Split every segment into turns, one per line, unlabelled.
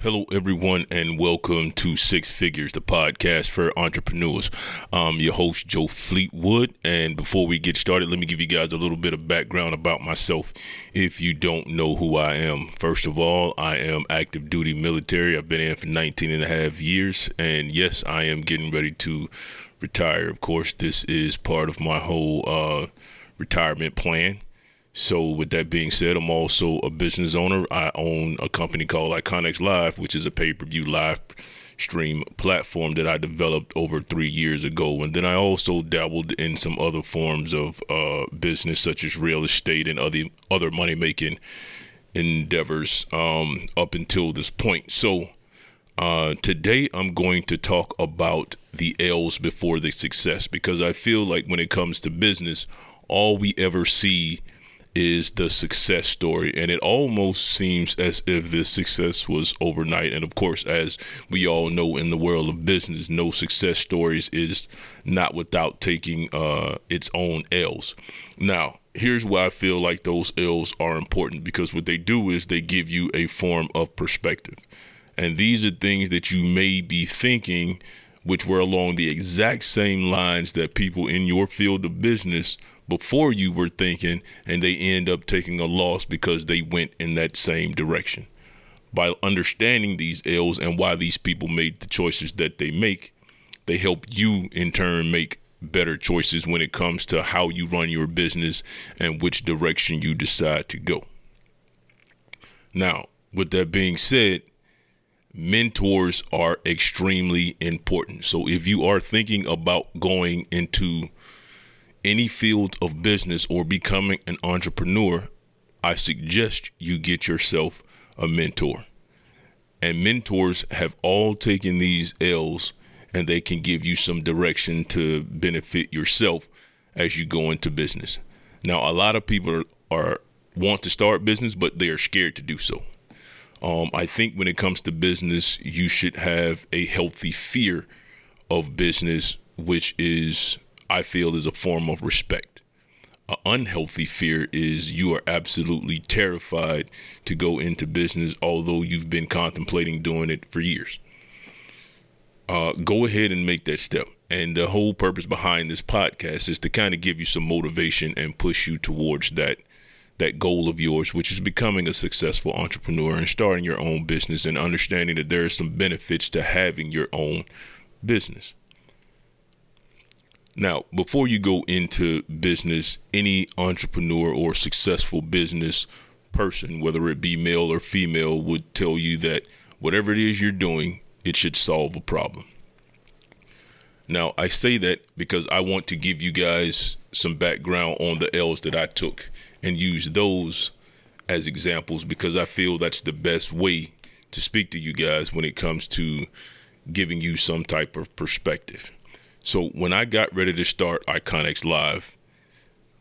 Hello, everyone, and welcome to Syx Figures, the podcast for entrepreneurs. I'm your host, Joe Fleetwood. And before we get started, let me give you guys a little bit of background about myself if you don't know who I am. First of all, I am active duty military. I've been in for 19 and a half years. And yes, I am getting ready to retire. Of course, this is part of my whole uh, retirement plan. So, with that being said, I'm also a business owner. I own a company called Iconics Live, which is a pay per view live stream platform that I developed over three years ago. And then I also dabbled in some other forms of uh, business, such as real estate and other other money making endeavors um, up until this point. So, uh, today I'm going to talk about the L's before the success because I feel like when it comes to business, all we ever see is the success story. And it almost seems as if this success was overnight. And of course, as we all know in the world of business, no success stories is not without taking uh, its own L's. Now, here's why I feel like those L's are important because what they do is they give you a form of perspective. And these are things that you may be thinking, which were along the exact same lines that people in your field of business before you were thinking, and they end up taking a loss because they went in that same direction. By understanding these L's and why these people made the choices that they make, they help you in turn make better choices when it comes to how you run your business and which direction you decide to go. Now, with that being said, mentors are extremely important. So if you are thinking about going into any field of business or becoming an entrepreneur, I suggest you get yourself a mentor. And mentors have all taken these L's and they can give you some direction to benefit yourself as you go into business. Now, a lot of people are, are want to start business, but they are scared to do so. Um, I think when it comes to business, you should have a healthy fear of business, which is I feel is a form of respect. An unhealthy fear is you are absolutely terrified to go into business, although you've been contemplating doing it for years. Uh, go ahead and make that step. And the whole purpose behind this podcast is to kind of give you some motivation and push you towards that that goal of yours, which is becoming a successful entrepreneur and starting your own business and understanding that there are some benefits to having your own business. Now, before you go into business, any entrepreneur or successful business person, whether it be male or female, would tell you that whatever it is you're doing, it should solve a problem. Now, I say that because I want to give you guys some background on the L's that I took and use those as examples because I feel that's the best way to speak to you guys when it comes to giving you some type of perspective. So when I got ready to start Iconics Live,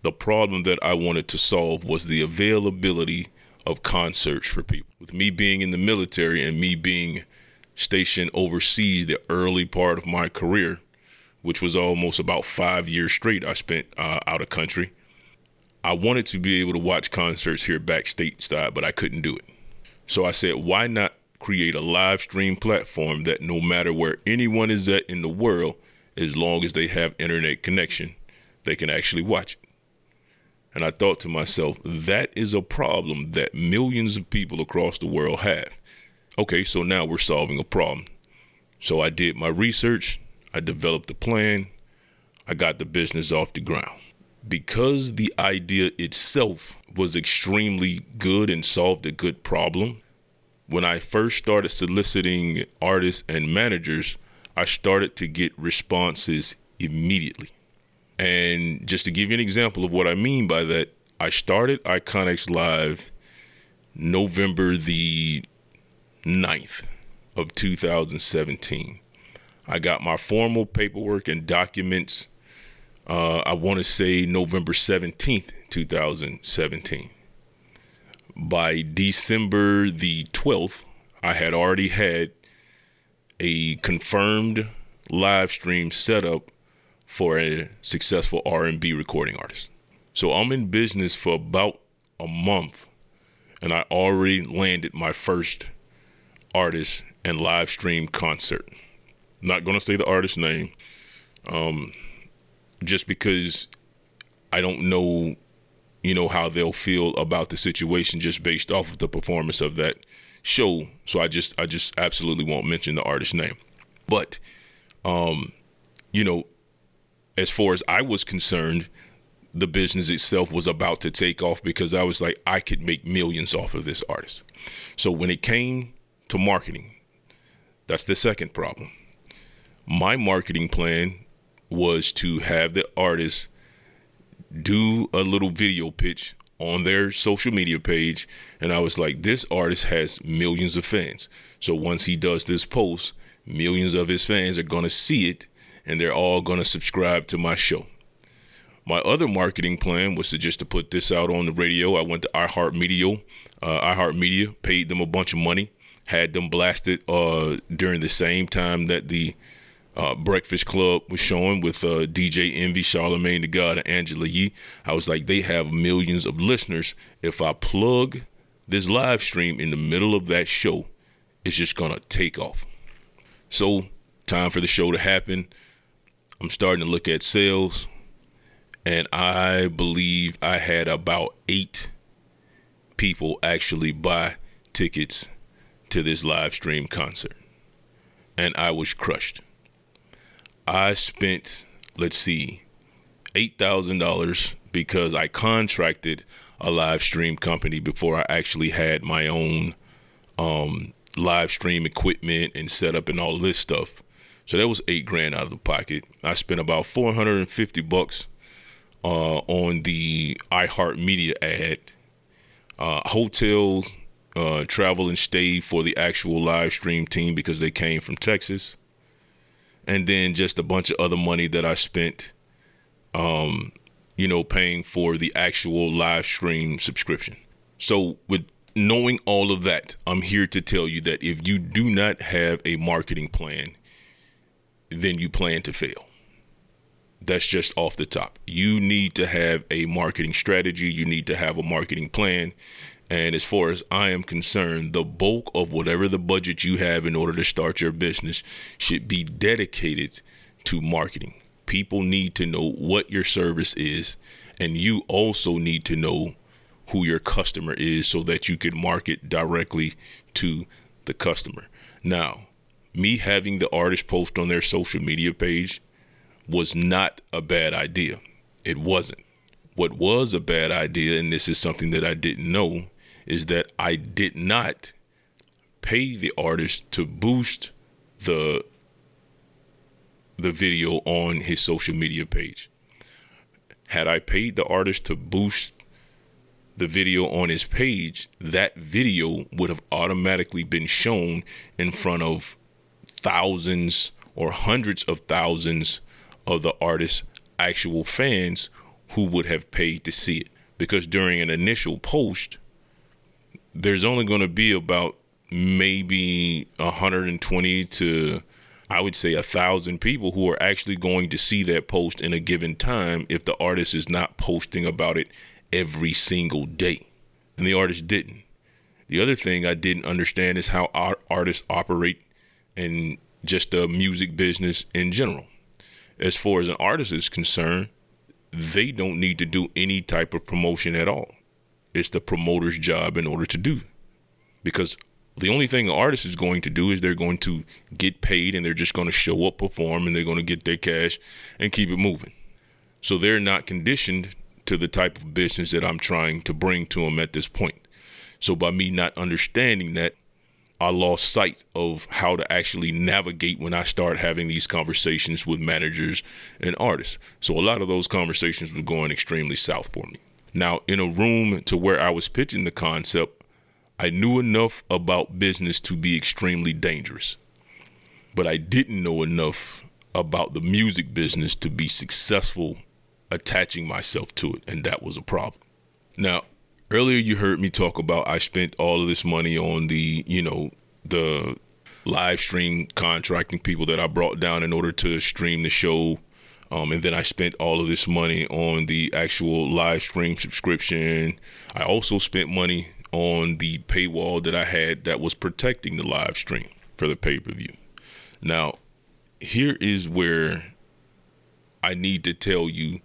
the problem that I wanted to solve was the availability of concerts for people. With me being in the military and me being stationed overseas the early part of my career, which was almost about five years straight I spent uh, out of country, I wanted to be able to watch concerts here back stateside, but I couldn't do it. So I said, why not create a live stream platform that no matter where anyone is at in the world, as long as they have internet connection, they can actually watch it. And I thought to myself, that is a problem that millions of people across the world have. Okay, so now we're solving a problem. So I did my research, I developed a plan, I got the business off the ground. Because the idea itself was extremely good and solved a good problem, when I first started soliciting artists and managers, I started to get responses immediately. And just to give you an example of what I mean by that, I started Iconics Live November the 9th of 2017. I got my formal paperwork and documents, uh, I want to say November 17th, 2017. By December the 12th, I had already had a confirmed live stream setup for a successful R&B recording artist. So I'm in business for about a month and I already landed my first artist and live stream concert. not going to say the artist name, um, just because I don't know, you know, how they'll feel about the situation just based off of the performance of that show. So I just, I just absolutely won't mention the artist name. But, um, you know, as far as I was concerned, the business itself was about to take off because I was like, I could make millions off of this artist. So when it came to marketing, that's the second problem. My marketing plan was to have the artist do a little video pitch on their social media page. And I was like, this artist has millions of fans. So once he does this post, millions of his fans are going to see it and they're all going to subscribe to my show. My other marketing plan was to just to put this out on the radio. I went to iHeartMedia. Uh, iHeartMedia paid them a bunch of money, had them blasted uh, during the same time that the uh, Breakfast Club was showing with uh, DJ Envy, Charlemagne the God, and Angela Yee. I was like, they have millions of listeners. If I plug this live stream in the middle of that show, it's just gonna take off. So, time for the show to happen. I'm starting to look at sales, and I believe I had about eight people actually buy tickets to this live stream concert, and I was crushed. I spent, let's see, $8,000 because I contracted a live stream company before I actually had my own um, live stream equipment and setup and all this stuff. So that was eight grand out of the pocket. I spent about 450 bucks uh, on the iHeartMedia ad, uh, hotel, uh, travel and stay for the actual live stream team because they came from Texas and then just a bunch of other money that I spent, um, you know, paying for the actual live stream subscription. So with knowing all of that, I'm here to tell you that if you do not have a marketing plan, then you plan to fail. That's just off the top. You need to have a marketing strategy. You need to have a marketing plan. And as far as I am concerned, the bulk of whatever the budget you have in order to start your business should be dedicated to marketing. People need to know what your service is, and you also need to know who your customer is so that you can market directly to the customer. Now, me having the artist post on their social media page was not a bad idea. It wasn't. What was a bad idea, and this is something that I didn't know, is that I did not pay the artist to boost the the video on his social media page. Had I paid the artist to boost the video on his page, that video would have automatically been shown in front of thousands or hundreds of thousands of the artist's actual fans who would have paid to see it. Because during an initial post, there's only going to be about maybe 120 to I would say a thousand people who are actually going to see that post in a given time if the artist is not posting about it every single day. And the artist didn't. The other thing I didn't understand is how artists operate in just the music business in general. As far as an artist is concerned, they don't need to do any type of promotion at all it's the promoter's job in order to do. Because the only thing an artist is going to do is they're going to get paid and they're just going to show up, perform, and they're going to get their cash and keep it moving. So they're not conditioned to the type of business that I'm trying to bring to them at this point. So by me not understanding that, I lost sight of how to actually navigate when I start having these conversations with managers and artists. So a lot of those conversations were going extremely south for me. Now, in a room to where I was pitching the concept, I knew enough about business to be extremely dangerous. But I didn't know enough about the music business to be successful attaching myself to it, and that was a problem. Now, earlier you heard me talk about I spent all of this money on the, you know, the live stream contracting people that I brought down in order to stream the show um, and then I spent all of this money on the actual live stream subscription. I also spent money on the paywall that I had that was protecting the live stream for the pay per view. Now, here is where I need to tell you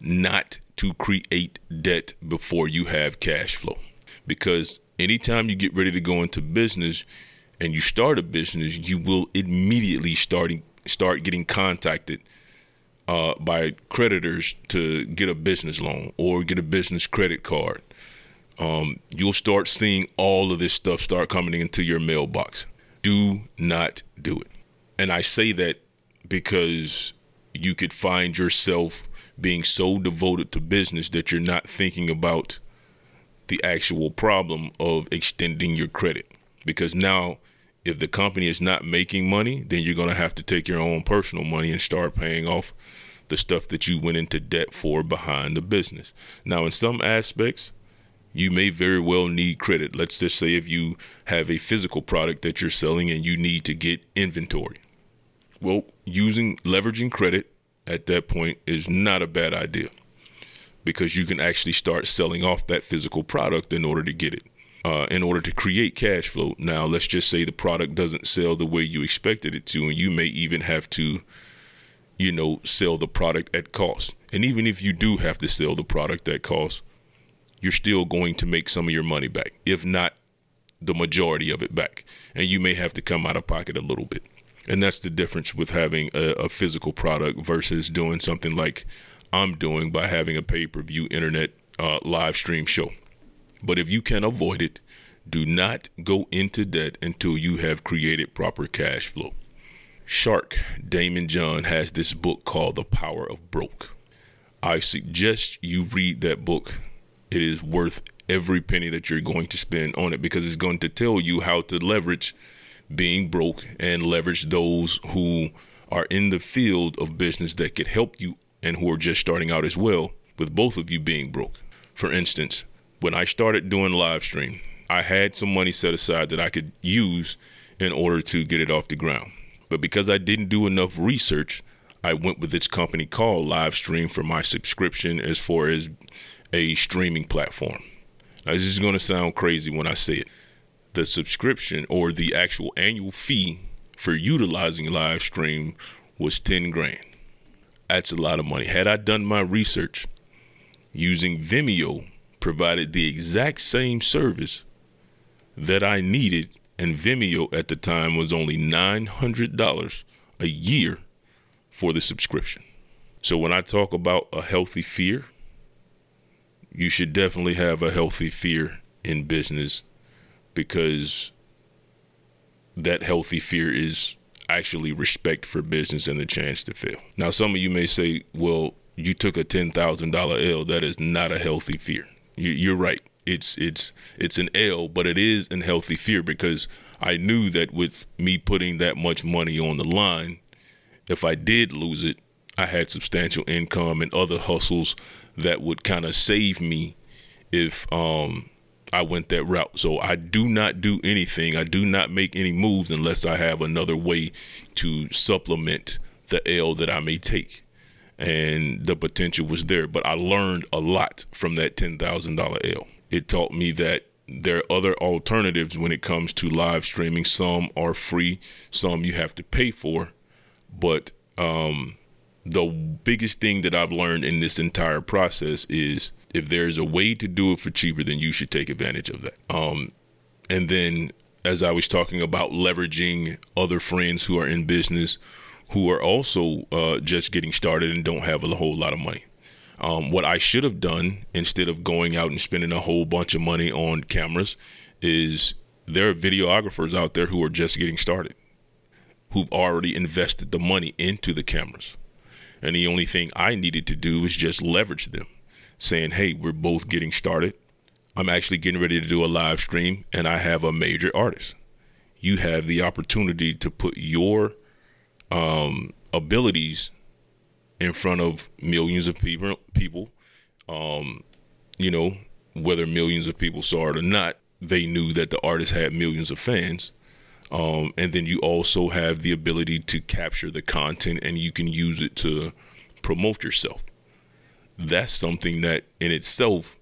not to create debt before you have cash flow. Because anytime you get ready to go into business and you start a business, you will immediately starting start getting contacted uh, by creditors to get a business loan or get a business credit card. Um, you'll start seeing all of this stuff start coming into your mailbox. Do not do it. And I say that because you could find yourself being so devoted to business that you're not thinking about the actual problem of extending your credit. Because now, if the company is not making money, then you're going to have to take your own personal money and start paying off the stuff that you went into debt for behind the business. Now, in some aspects, you may very well need credit. Let's just say if you have a physical product that you're selling and you need to get inventory. Well, using leveraging credit at that point is not a bad idea because you can actually start selling off that physical product in order to get it. Uh, in order to create cash flow. Now, let's just say the product doesn't sell the way you expected it to, and you may even have to, you know, sell the product at cost. And even if you do have to sell the product at cost, you're still going to make some of your money back, if not the majority of it back. And you may have to come out of pocket a little bit. And that's the difference with having a, a physical product versus doing something like I'm doing by having a pay per view internet uh, live stream show. But if you can avoid it, do not go into debt until you have created proper cash flow. Shark Daymond John has this book called The Power of Broke. I suggest you read that book it is worth every penny that you're going to spend on it because it's going to tell you how to leverage being broke and leverage those who are in the field of business that could help you and who are just starting out as well with both of you being broke. For instance, when I started doing live stream, I had some money set aside that I could use in order to get it off the ground. But because I didn't do enough research, I went with this company called Livestream for my subscription as far as a streaming platform. Now, this is going to sound crazy when I say it. The subscription or the actual annual fee for utilizing live stream was 10 grand. That's a lot of money. Had I done my research using Vimeo, provided the exact same service that I needed, and Vimeo at the time was only $900 a year for the subscription. So when I talk about a healthy fear, you should definitely have a healthy fear in business because that healthy fear is actually respect for business and the chance to fail. Now, some of you may say, well, you took a $10,000 L. That is not a healthy fear. You're right. It's it's it's an L, but it is an healthy fear because I knew that with me putting that much money on the line, if I did lose it, I had substantial income and other hustles that would kind of save me if um, I went that route. So I do not do anything. I do not make any moves unless I have another way to supplement the L that I may take. And the potential was there, but I learned a lot from that $10,000 L. It taught me that there are other alternatives when it comes to live streaming. Some are free, some you have to pay for. But um, the biggest thing that I've learned in this entire process is if there's a way to do it for cheaper, then you should take advantage of that. Um, and then, as I was talking about leveraging other friends who are in business who are also uh, just getting started and don't have a whole lot of money. Um, what I should have done instead of going out and spending a whole bunch of money on cameras is there are videographers out there who are just getting started, who've already invested the money into the cameras. And the only thing I needed to do was just leverage them, saying, hey, we're both getting started. I'm actually getting ready to do a live stream, and I have a major artist. You have the opportunity to put your um, abilities in front of millions of people. People, um, you know, whether millions of people saw it or not, they knew that the artist had millions of fans. Um, and then you also have the ability to capture the content and you can use it to promote yourself. That's something that in itself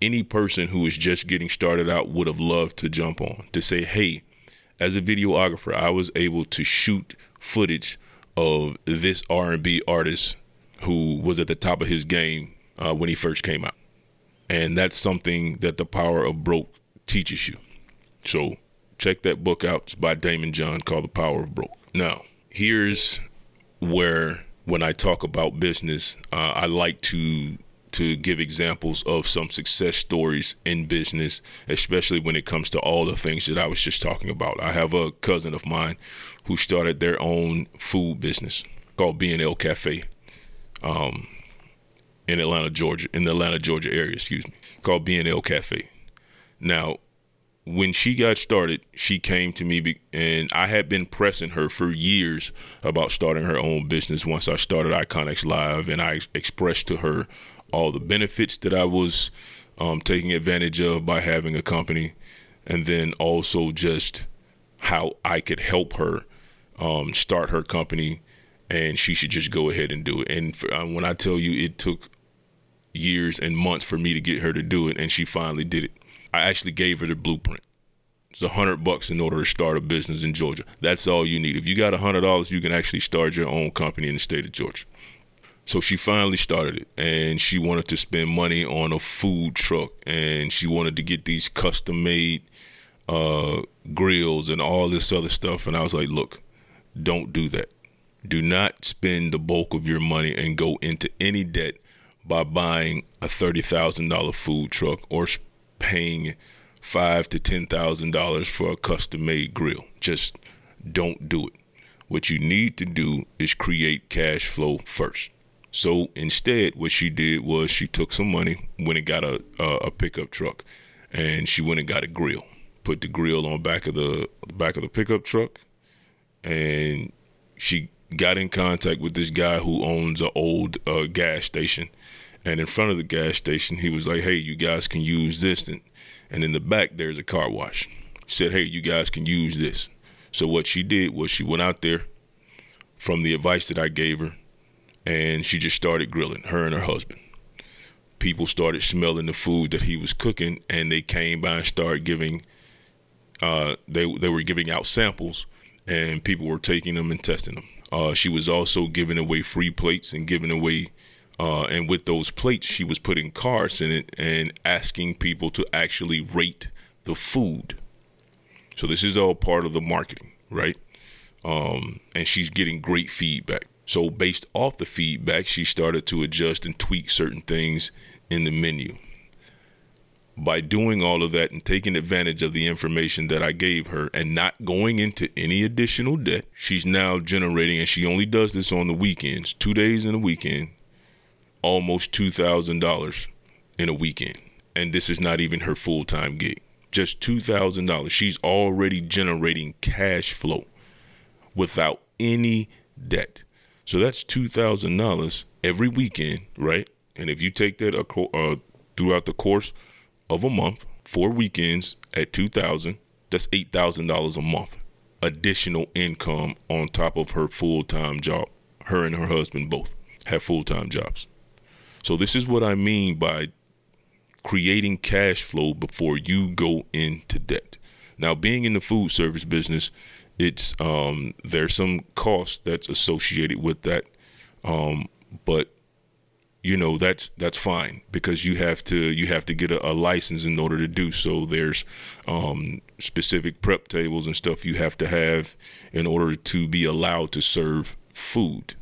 any person who is just getting started out would have loved to jump on to say, hey, as a videographer, I was able to shoot footage of this R&B artist who was at the top of his game uh, when he first came out. And that's something that the power of broke teaches you. So check that book out. It's by Daymond John called The Power of Broke. Now, here's where when I talk about business, uh, I like to to give examples of some success stories in business, especially when it comes to all the things that I was just talking about. I have a cousin of mine who started their own food business called B&L Cafe um, in Atlanta, Georgia, in the Atlanta, Georgia area, excuse me, called B&L Cafe. Now, when she got started, she came to me and I had been pressing her for years about starting her own business once I started Iconics Live and I expressed to her all the benefits that I was um, taking advantage of by having a company and then also just how I could help her um, start her company and she should just go ahead and do it. And for, uh, when I tell you it took years and months for me to get her to do it and she finally did it. I actually gave her the blueprint. It's a hundred bucks in order to start a business in Georgia. That's all you need. If you got a hundred dollars, you can actually start your own company in the state of Georgia. So she finally started it and she wanted to spend money on a food truck and she wanted to get these custom made uh, grills and all this other stuff. And I was like, look, don't do that. Do not spend the bulk of your money and go into any debt by buying a $30,000 food truck or paying five to ten thousand dollars for a custom made grill. Just don't do it. What you need to do is create cash flow first. So instead, what she did was she took some money, went and got a, a, a pickup truck, and she went and got a grill. Put the grill on back of the back of the pickup truck, and she got in contact with this guy who owns an old uh, gas station and in front of the gas station, he was like, "Hey, you guys can use this." And, and in the back, there's a car wash. Said, "Hey, you guys can use this." So what she did was she went out there from the advice that I gave her, and she just started grilling her and her husband. People started smelling the food that he was cooking, and they came by and started giving. Uh, they they were giving out samples, and people were taking them and testing them. Uh, she was also giving away free plates and giving away uh, and with those plates, she was putting cards in it and asking people to actually rate the food. So this is all part of the marketing, right? Um, and she's getting great feedback. So based off the feedback, she started to adjust and tweak certain things in the menu. By doing all of that and taking advantage of the information that I gave her and not going into any additional debt, she's now generating, and she only does this on the weekends, two days in a weekend, almost $2,000 in a weekend. And this is not even her full time gig. Just $2,000. She's already generating cash flow without any debt. So that's $2,000 every weekend, right? And if you take that uh, throughout the course of a month, four weekends at 2000 that's $8,000 a month additional income on top of her full time job. Her and her husband both have full time jobs. So this is what I mean by creating cash flow before you go into debt. Now, being in the food service business, it's um, there's some cost that's associated with that, um, but you know that's that's fine because you have to you have to get a, a license in order to do so. There's um, specific prep tables and stuff you have to have in order to be allowed to serve food.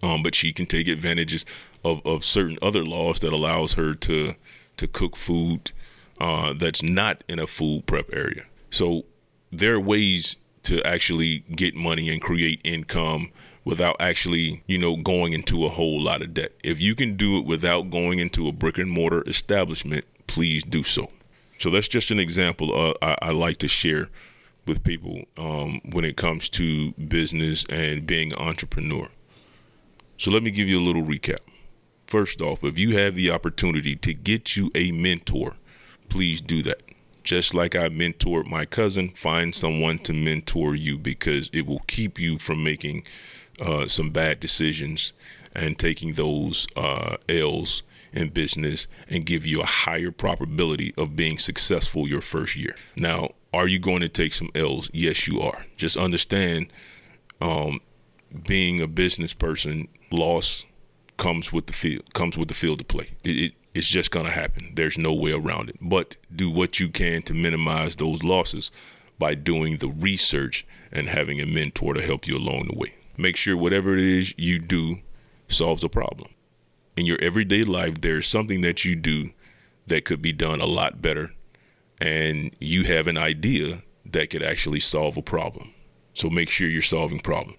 Um, but she can take advantages of, of certain other laws that allows her to to cook food uh, that's not in a food prep area. So there are ways to actually get money and create income without actually, you know, going into a whole lot of debt. If you can do it without going into a brick and mortar establishment, please do so. So that's just an example uh, I, I, like to share with people um, when it comes to business and being an entrepreneur. So let me give you a little recap. First off, if you have the opportunity to get you a mentor, please do that. Just like I mentored my cousin, find someone to mentor you because it will keep you from making uh, some bad decisions and taking those uh, L's in business and give you a higher probability of being successful your first year. Now, are you going to take some L's? Yes, you are. Just understand um, being a business person, loss comes with the field comes with the field to play. It, it, it's just gonna happen. There's no way around it. But do what you can to minimize those losses by doing the research and having a mentor to help you along the way. Make sure whatever it is you do solves a problem. In your everyday life, there's something that you do that could be done a lot better, and you have an idea that could actually solve a problem. So make sure you're solving problem.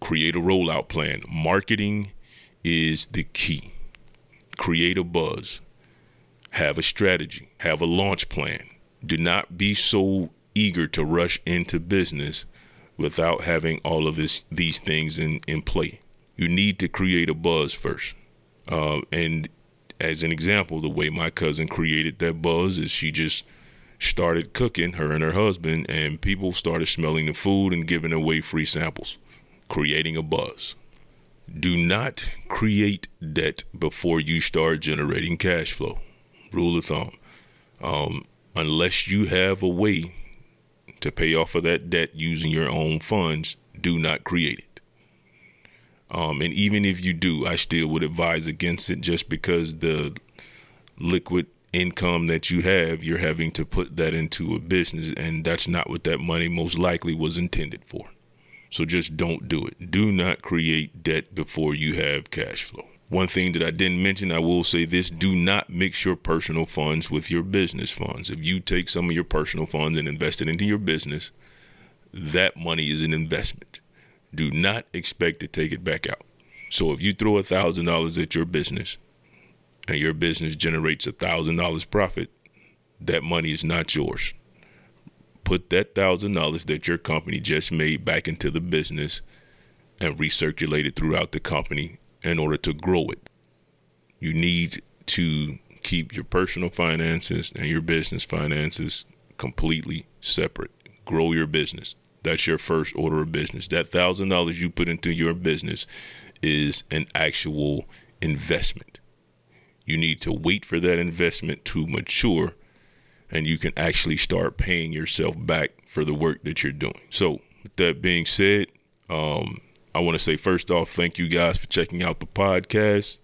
Create a rollout plan. Marketing is the key. Create a buzz. Have a strategy. Have a launch plan. Do not be so eager to rush into business without having all of this these things in, in play. You need to create a buzz first. Uh, and as an example, the way my cousin created that buzz is she just started cooking, her and her husband, and people started smelling the food and giving away free samples, creating a buzz. Do not create debt before you start generating cash flow. Rule of thumb. Um, unless you have a way to pay off of that debt using your own funds, do not create it. Um, and even if you do, I still would advise against it just because the liquid income that you have, you're having to put that into a business, and that's not what that money most likely was intended for. So just don't do it. Do not create debt before you have cash flow. One thing that I didn't mention, I will say this do not mix your personal funds with your business funds. If you take some of your personal funds and invest it into your business, that money is an investment. Do not expect to take it back out. So if you throw a thousand dollars at your business and your business generates a thousand dollars profit, that money is not yours. Put that thousand dollars that your company just made back into the business and recirculate it throughout the company in order to grow it. You need to keep your personal finances and your business finances completely separate. Grow your business. That's your first order of business. That thousand dollars you put into your business is an actual investment. You need to wait for that investment to mature and you can actually start paying yourself back for the work that you're doing. So, with that being said, um, I want to say first off, thank you guys for checking out the podcast.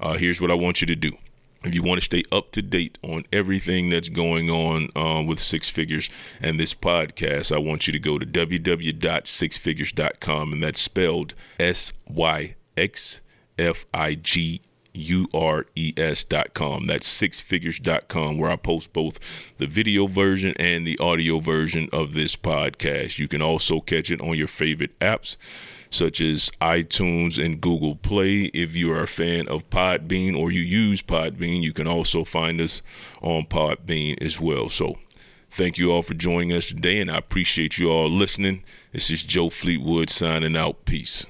Uh, here's what I want you to do. If you want to stay up to date on everything that's going on um, with Syx Figures and this podcast, I want you to go to www.syxfigures.com, and that's spelled S Y X F I G U-R-E-S.com. That's syxfigures.com where I post both the video version and the audio version of this podcast. You can also catch it on your favorite apps such as iTunes and Google Play. If you are a fan of Podbean or you use Podbean, you can also find us on Podbean as well. So thank you all for joining us today, and I appreciate you all listening. This is Joe Fleetwood signing out. Peace.